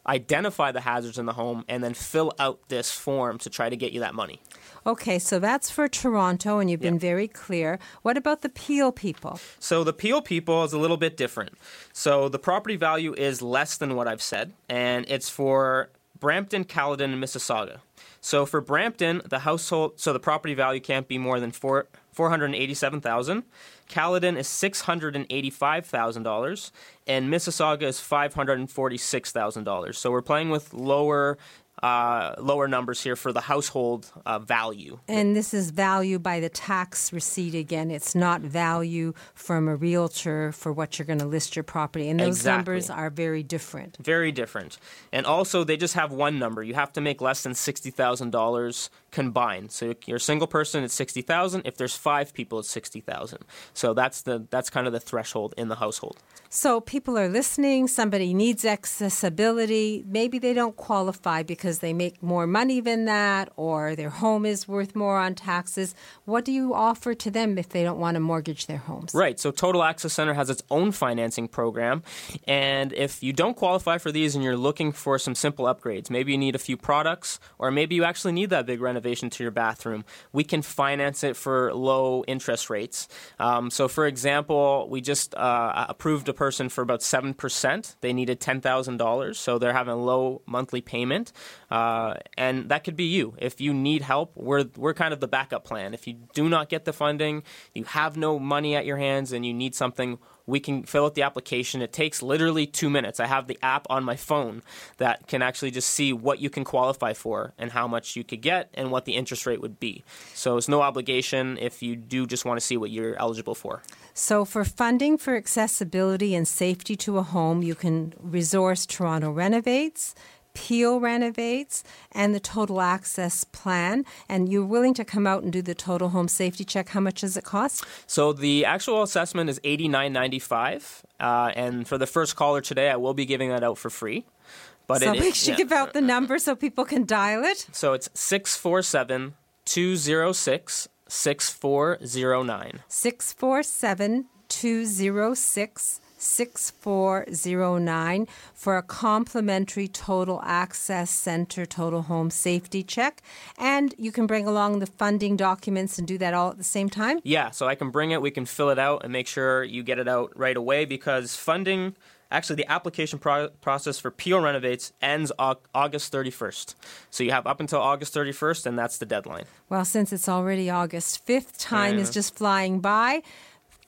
Speaker 17: identify the hazards in the home, and then fill out this form to try to get you that money.
Speaker 1: Okay, so that's for Toronto, and you've been very clear. What about the Peel people?
Speaker 17: So the Peel people is a little bit different. So the property value is less than what I've said, and it's for Brampton, Caledon, and Mississauga. So for Brampton, the household, so the property value can't be more than four four hundred eighty-seven thousand. Caledon is six hundred and eighty-five thousand dollars, and Mississauga is five hundred and forty-six thousand dollars. So we're playing with lower uh, lower numbers here for the household uh, value.
Speaker 1: And this is value by the tax receipt again. It's not value from a realtor for what you're going to list your property. And those
Speaker 17: Exactly.
Speaker 1: numbers are very different.
Speaker 17: Very different. And also, they just have one number. You have to make less than $60,000 combined. So if you're a single person, it's 60000 If there's five people, it's 60000 So that's, the, that's kind of the threshold in the household.
Speaker 1: So people are listening, somebody needs accessibility. Maybe they don't qualify because they make more money than that or their home is worth more on taxes. What do you offer to them if they don't want to mortgage their homes?
Speaker 17: Right. So Total Access Center has its own financing program. And if you don't qualify for these and you're looking for some simple upgrades, maybe you need a few products, or maybe you actually need that big renovation to your bathroom, we can finance it for low interest rates. Um, so, for example, we just uh, approved a person for about 7%. They needed $10,000, so they're having a low monthly payment. Uh, and that could be you. If you need help, we're, we're kind of the backup plan. If you do not get the funding, you have no money at your hands, and you need something, we can fill out the application. It takes literally two minutes. I have the app on my phone that can actually just see what you can qualify for and how much you could get and what the interest rate would be. So it's no obligation if you do just want to see what you're eligible for.
Speaker 1: So, for funding for accessibility and safety to a home, you can resource Toronto Renovates. Peel renovates and the total access plan, and you're willing to come out and do the total home safety check. How much does it cost?
Speaker 17: So the actual assessment is eighty nine ninety five, uh, and for the first caller today, I will be giving that out for free. But
Speaker 1: so
Speaker 17: it,
Speaker 1: make sure
Speaker 17: yeah.
Speaker 1: give out the number so people can dial it.
Speaker 17: So it's 647 206 6409.
Speaker 1: 647 206 6409 for a complimentary total access center total home safety check. And you can bring along the funding documents and do that all at the same time.
Speaker 17: Yeah, so I can bring it, we can fill it out, and make sure you get it out right away because funding. Actually, the application pro- process for Peel Renovates ends August 31st. So you have up until August 31st, and that's the deadline.
Speaker 1: Well, since it's already August 5th, time is just flying by.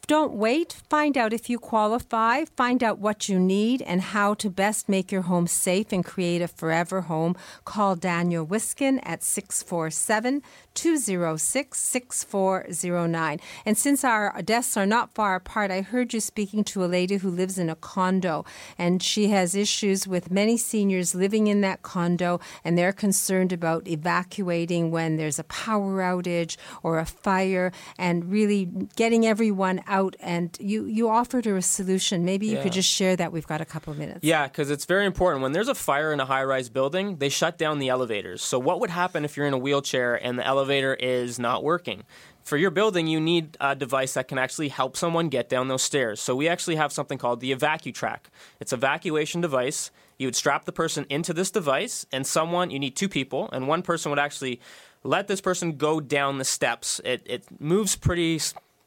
Speaker 1: Don't wait. Find out if you qualify. Find out what you need and how to best make your home safe and create a forever home. Call Daniel Wiskin at 647 206 6409. And since our desks are not far apart, I heard you speaking to a lady who lives in a condo and she has issues with many seniors living in that condo and they're concerned about evacuating when there's a power outage or a fire and really getting everyone out. Out and you, you offered her a solution. Maybe you
Speaker 17: Yeah.
Speaker 1: could just share that. We've got a couple of minutes.
Speaker 17: Yeah, because it's very important. When there's a fire in a high rise building, they shut down the elevators. So, what would happen if you're in a wheelchair and the elevator is not working? For your building, you need a device that can actually help someone get down those stairs. So, we actually have something called the EvacuTrack. It's an evacuation device. You would strap the person into this device, and someone, you need two people, and one person would actually let this person go down the steps. It, it moves pretty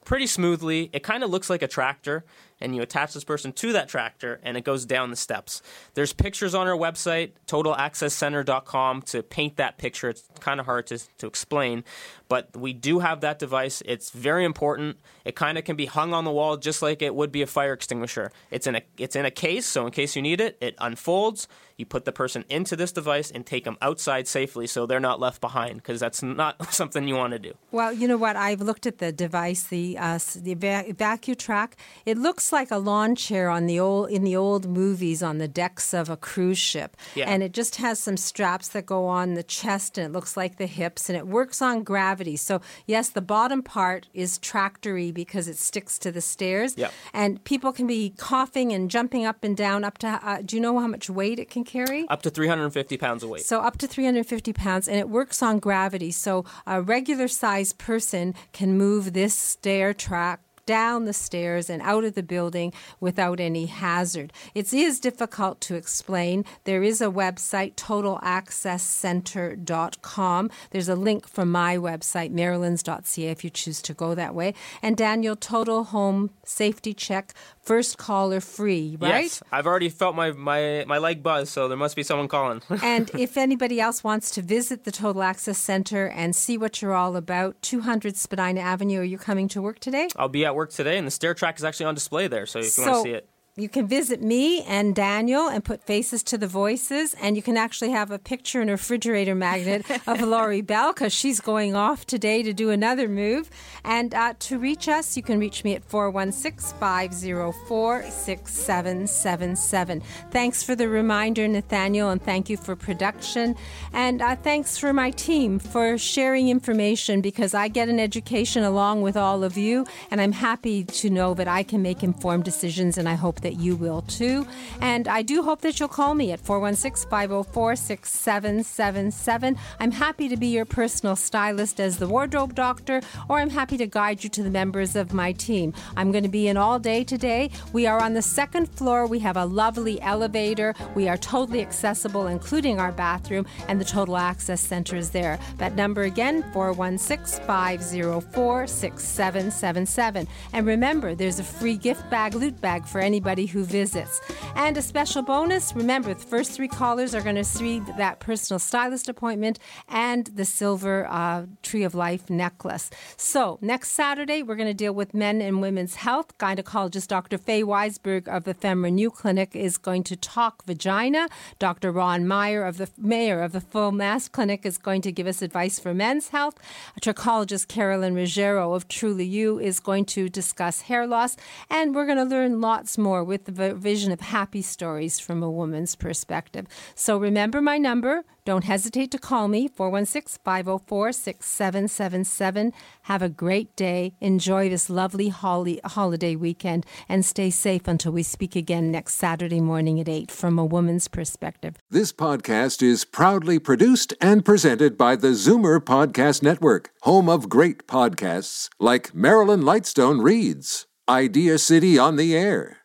Speaker 17: pretty smoothly. It kind of looks like a tractor, and you attach this person to that tractor, and it goes down the steps. There's pictures on our website, totalaccesscenter.com, to paint that picture. It's kind of hard to, to explain, but we do have that device. It's very important. It kind of can be hung on the wall just like it would be a fire extinguisher. It's in a it's in a case, so in case you need it, it unfolds. You put the person into this device and take them outside safely, so they're not left behind, because that's not something you want to do.
Speaker 1: Well, you know what? I've looked at the device, the uh, the eva- EvacuTrack. It looks like a lawn chair on the old in the old movies on the decks of a cruise ship,
Speaker 17: Yeah.
Speaker 1: and it just has some straps that go on the chest, and it looks like the hips, and it works on gravity. So yes, the bottom part is tractory because it sticks to the stairs,
Speaker 17: Yep.
Speaker 1: and people can be coughing and jumping up and down. Up to uh, do you know how much weight it can carry?
Speaker 17: Up to 350 pounds of weight.
Speaker 1: So up to 350 pounds, and it works on gravity. So a regular sized person can move this stair track down the stairs and out of the building without any hazard. It is difficult to explain. There is a website, totalaccesscenter.com. There's a link from my website, marilyns.ca, if you choose to go that way. And Daniel, total home safety check, first caller free, right?
Speaker 17: Yes, I've already felt my, my, my leg buzz, so there must be someone calling.
Speaker 1: and if anybody else wants to visit the Total Access Center and see what you're all about, 200 Spadina Avenue, are you coming to work today?
Speaker 17: I'll be at work today, and the stair track is actually on display there, so if you want to see it.
Speaker 1: You can visit me and Daniel and put faces to the voices, and you can actually have a picture and a refrigerator magnet of Lori Bell because she's going off today to do another move. And uh, to reach us, you can reach me at 416 504 6777. Thanks for the reminder, Nathaniel, and thank you for production. And uh, thanks for my team for sharing information because I get an education along with all of you, and I'm happy to know that I can make informed decisions, and I hope that you will too. And I do hope that you'll call me at 416 504 6777. I'm happy to be your personal stylist as the wardrobe doctor, or I'm happy to guide you to the members of my team. I'm going to be in all day today. We are on the second floor. We have a lovely elevator. We are totally accessible, including our bathroom, and the Total Access Center is there. That number again, 416 504 6777. And remember, there's a free gift bag, loot bag for anybody who visits. And a special bonus remember, the first three callers are going to see that personal stylist appointment and the silver uh, Tree of Life necklace. So, next Saturday, we're going to deal with men and women's health. Gynecologist Dr. Faye Weisberg of the FemRenew Clinic is going to talk vagina. Dr. Ron Meyer of the mayor of the Full Mast Clinic is going to give us advice for men's health. Trichologist Carolyn Ruggiero of Truly You is going to discuss hair loss. And we're going to learn lots more with the vision of happy stories from a woman's perspective. So remember my number. Don't hesitate to call me, 416 504 6777. Have a great day. Enjoy this lovely holiday weekend and stay safe until we speak again next Saturday morning at 8 from a woman's perspective.
Speaker 20: This podcast is proudly produced and presented by the Zoomer Podcast Network, home of great podcasts like Marilyn Lightstone Reads, Idea City on the Air